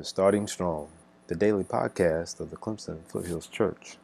to Starting Strong, the daily podcast of the Clemson Foothills Church.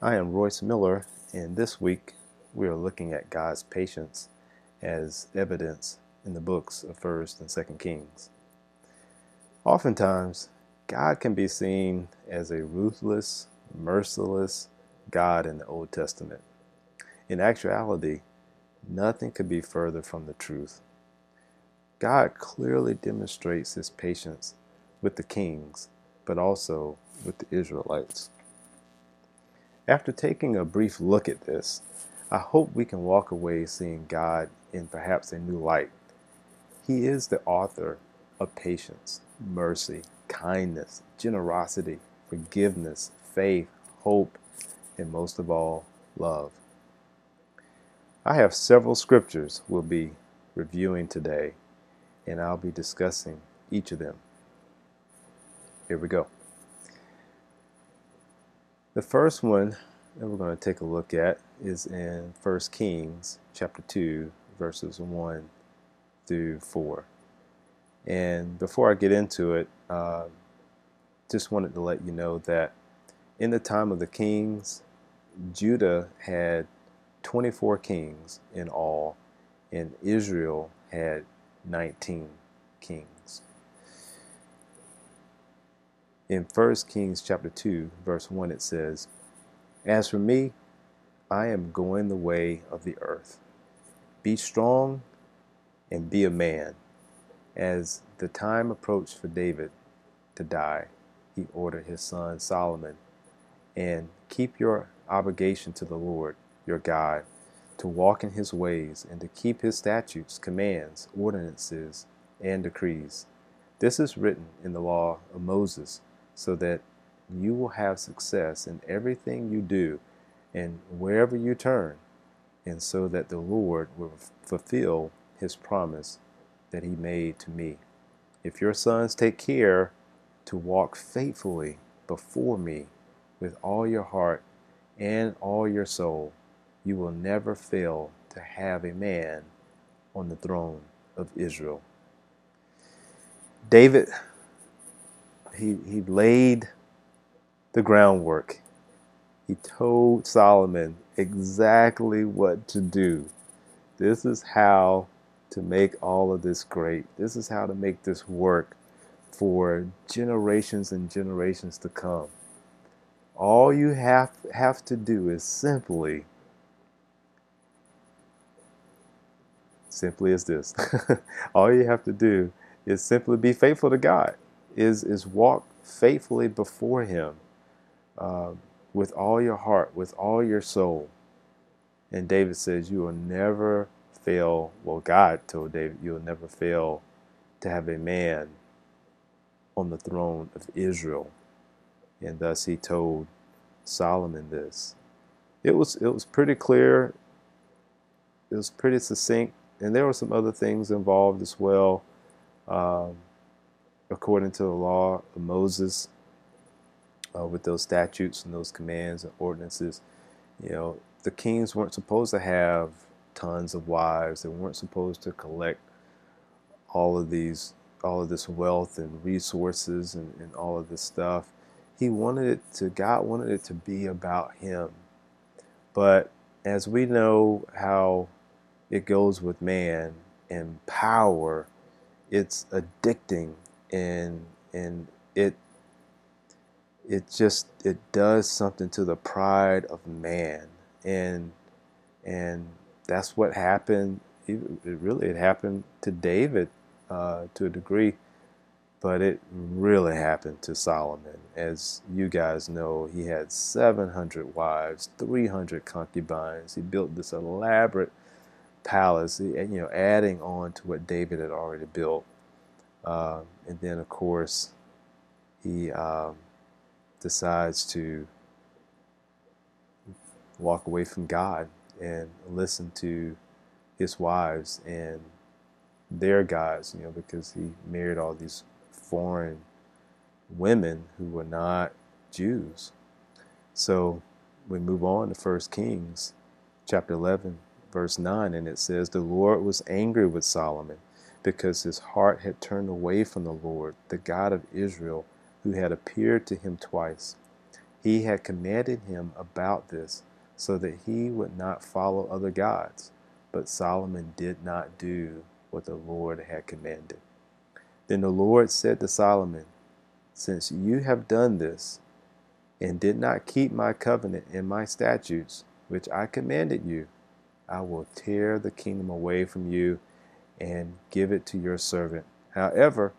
I am Royce Miller, and this week we are looking at God's patience as evidence in the books of 1st and 2nd Kings. Oftentimes, God can be seen as a ruthless, merciless God in the Old Testament. In actuality, nothing could be further from the truth. God clearly demonstrates his patience with the kings, but also with the Israelites. After taking a brief look at this, I hope we can walk away seeing God in perhaps a new light. He is the author of patience, mercy, kindness, generosity, forgiveness, faith, hope, and most of all, love. I have several scriptures we'll be reviewing today and I'll be discussing each of them. Here we go. The first one that we're going to take a look at is in 1 Kings chapter 2 verses 1 through 4. And before I get into it, uh, just wanted to let you know that in the time of the kings, Judah had 24 kings in all, and Israel had 19 kings. In 1 Kings chapter 2, verse 1, it says, As for me, I am going the way of the earth. Be strong and be a man. As the time approached for David to die, he ordered his son Solomon, and keep your obligation to the Lord your God to walk in his ways and to keep his statutes, commands, ordinances, and decrees. This is written in the law of Moses, so that you will have success in everything you do and wherever you turn, and so that the Lord will fulfill his promise that he made to me. If your sons take care to walk faithfully before me with all your heart and all your soul, you will never fail to have a man on the throne of Israel. David, he, he laid the groundwork. He told Solomon exactly what to do. This is how to make all of this great. This is how to make this work for generations and generations to come. All you have, have to do is simply simply as this. All you have to do is simply be faithful to God, is, is walk faithfully before Him uh, with all your heart, with all your soul. And David says, You will never fail. Well, God told David, You will never fail to have a man on the throne of Israel. And thus he told Solomon this. It was it was pretty clear. It was pretty succinct and there were some other things involved as well. Um, according to the law of Moses, uh, with those statutes and those commands and ordinances, you know, the kings weren't supposed to have tons of wives. They weren't supposed to collect all of these, all of this wealth and resources and, and all of this stuff. He wanted it to, God wanted it to be about Him. But as we know how it goes with man and power. It's addicting and and it it just it does something to the pride of man. And and that's what happened. It, really it happened to david uh, to a degree but it really happened to solomon. As you guys know he had 700 wives 300 concubines. He built this elaborate palace, you know, adding on to what David had already built. Uh, and then, of course, he um, decides to walk away from God and listen to his wives and their gods, you know, because he married all these foreign women who were not Jews. So we move on to First Kings chapter 11 verse 9, and it says, The Lord was angry with Solomon because his heart had turned away from the Lord, the God of Israel, who had appeared to him twice. He had commanded him about this so that he would not follow other gods. But Solomon did not do what the Lord had commanded. Then the Lord said to Solomon, Since you have done this, and did not keep my covenant and my statutes, which I commanded you, I will tear the kingdom away from you and give it to your servant. However,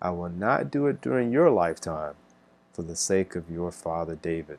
I will not do it during your lifetime for the sake of your father David.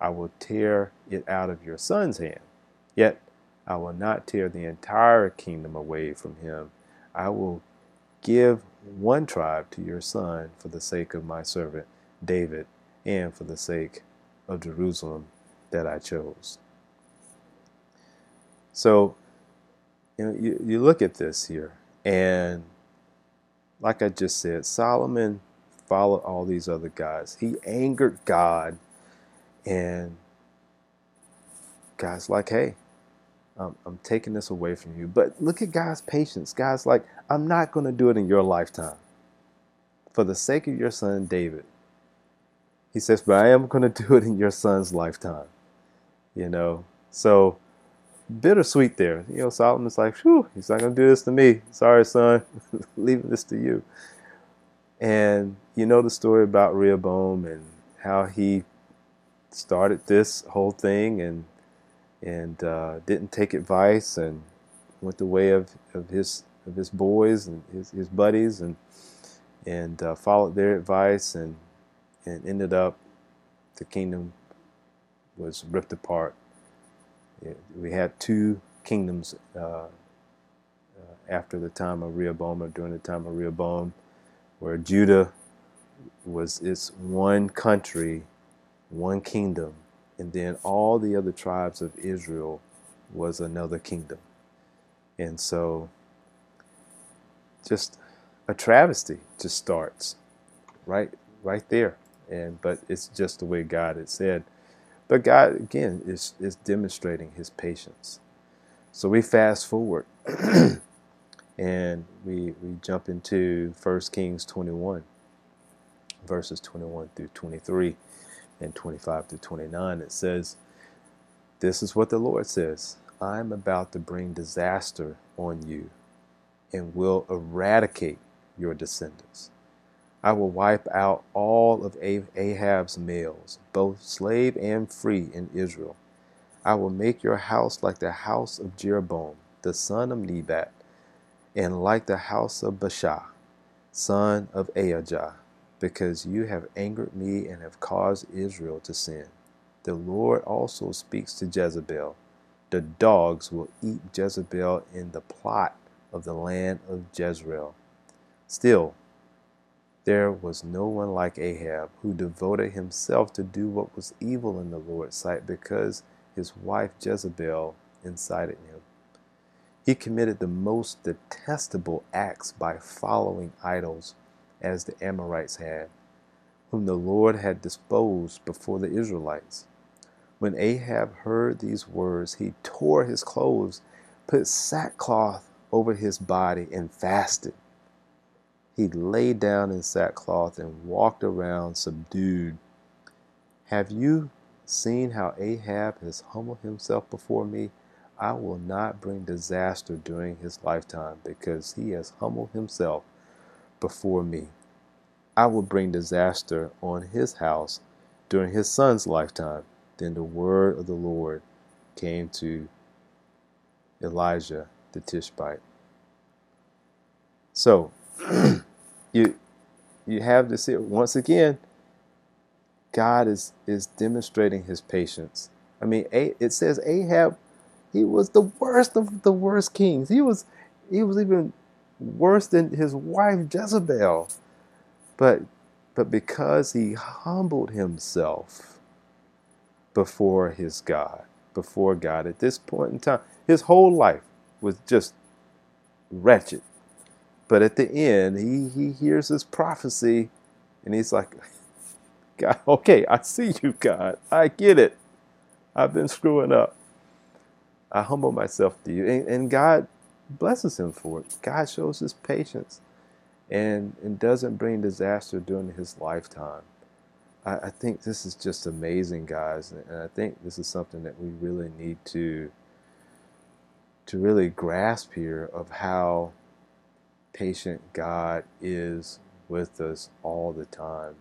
I will tear it out of your son's hand. Yet I will not tear the entire kingdom away from him. I will give one tribe to your son for the sake of my servant David and for the sake of Jerusalem that I chose. So, you know, you, you look at this here, and like I just said, Solomon followed all these other guys. He angered God, and God's like, hey, I'm taking this away from you. But look at God's patience. God's like, I'm not going to do it in your lifetime. For the sake of your son David, he says, but I am going to do it in your son's lifetime. You know, so bittersweet there. You know, Solomon's like, whew, he's not going to do this to me. Sorry, son, leaving this to you. And you know the story about Rehoboam and how he started this whole thing and and uh, didn't take advice and went the way of, of his of his boys and his, his buddies and and uh, followed their advice and and ended up the kingdom was ripped apart we had two kingdoms uh, uh, after the time of Rehoboam or during the time of Rehoboam, where Judah was its one country, one kingdom, and then all the other tribes of Israel was another kingdom. And so just a travesty just starts right right there. And but it's just the way God had said. But God, again, is, is demonstrating his patience. So we fast forward and we, we jump into 1 Kings 21, verses 21 through 23 and 25 through 29. It says, This is what the Lord says I'm about to bring disaster on you and will eradicate your descendants. I will wipe out all of Ahab's males, both slave and free in Israel. I will make your house like the house of Jeroboam, the son of Nebat, and like the house of Baasha, son of Ahijah, because you have angered me and have caused Israel to sin. The Lord also speaks to Jezebel. The dogs will eat Jezebel in the plot of the land of Jezreel. Still, there was no one like Ahab who devoted himself to do what was evil in the Lord's sight because his wife Jezebel incited him. He committed the most detestable acts by following idols, as the Amorites had, whom the Lord had disposed before the Israelites. When Ahab heard these words, he tore his clothes, put sackcloth over his body, and fasted he lay down in sackcloth and walked around subdued. Have you seen how Ahab has humbled himself before me? I will not bring disaster during his lifetime because he has humbled himself before me. I will bring disaster on his house during his son's lifetime. Then the word of the Lord came to Elijah the Tishbite. So, you you have to see once again God is is demonstrating his patience. I mean, it says Ahab he was the worst of the worst kings. He was he was even worse than his wife Jezebel. But but because he humbled himself before his God, before God at this point in time, his whole life was just wretched. But at the end, he, he hears this prophecy and he's like, God, okay, I see you, God. I get it. I've been screwing up. I humble myself to you. And, and God blesses him for it. God shows his patience and, and doesn't bring disaster during his lifetime. I, I think this is just amazing, guys, and I think this is something that we really need to to really grasp here of how patient God is with us all the time.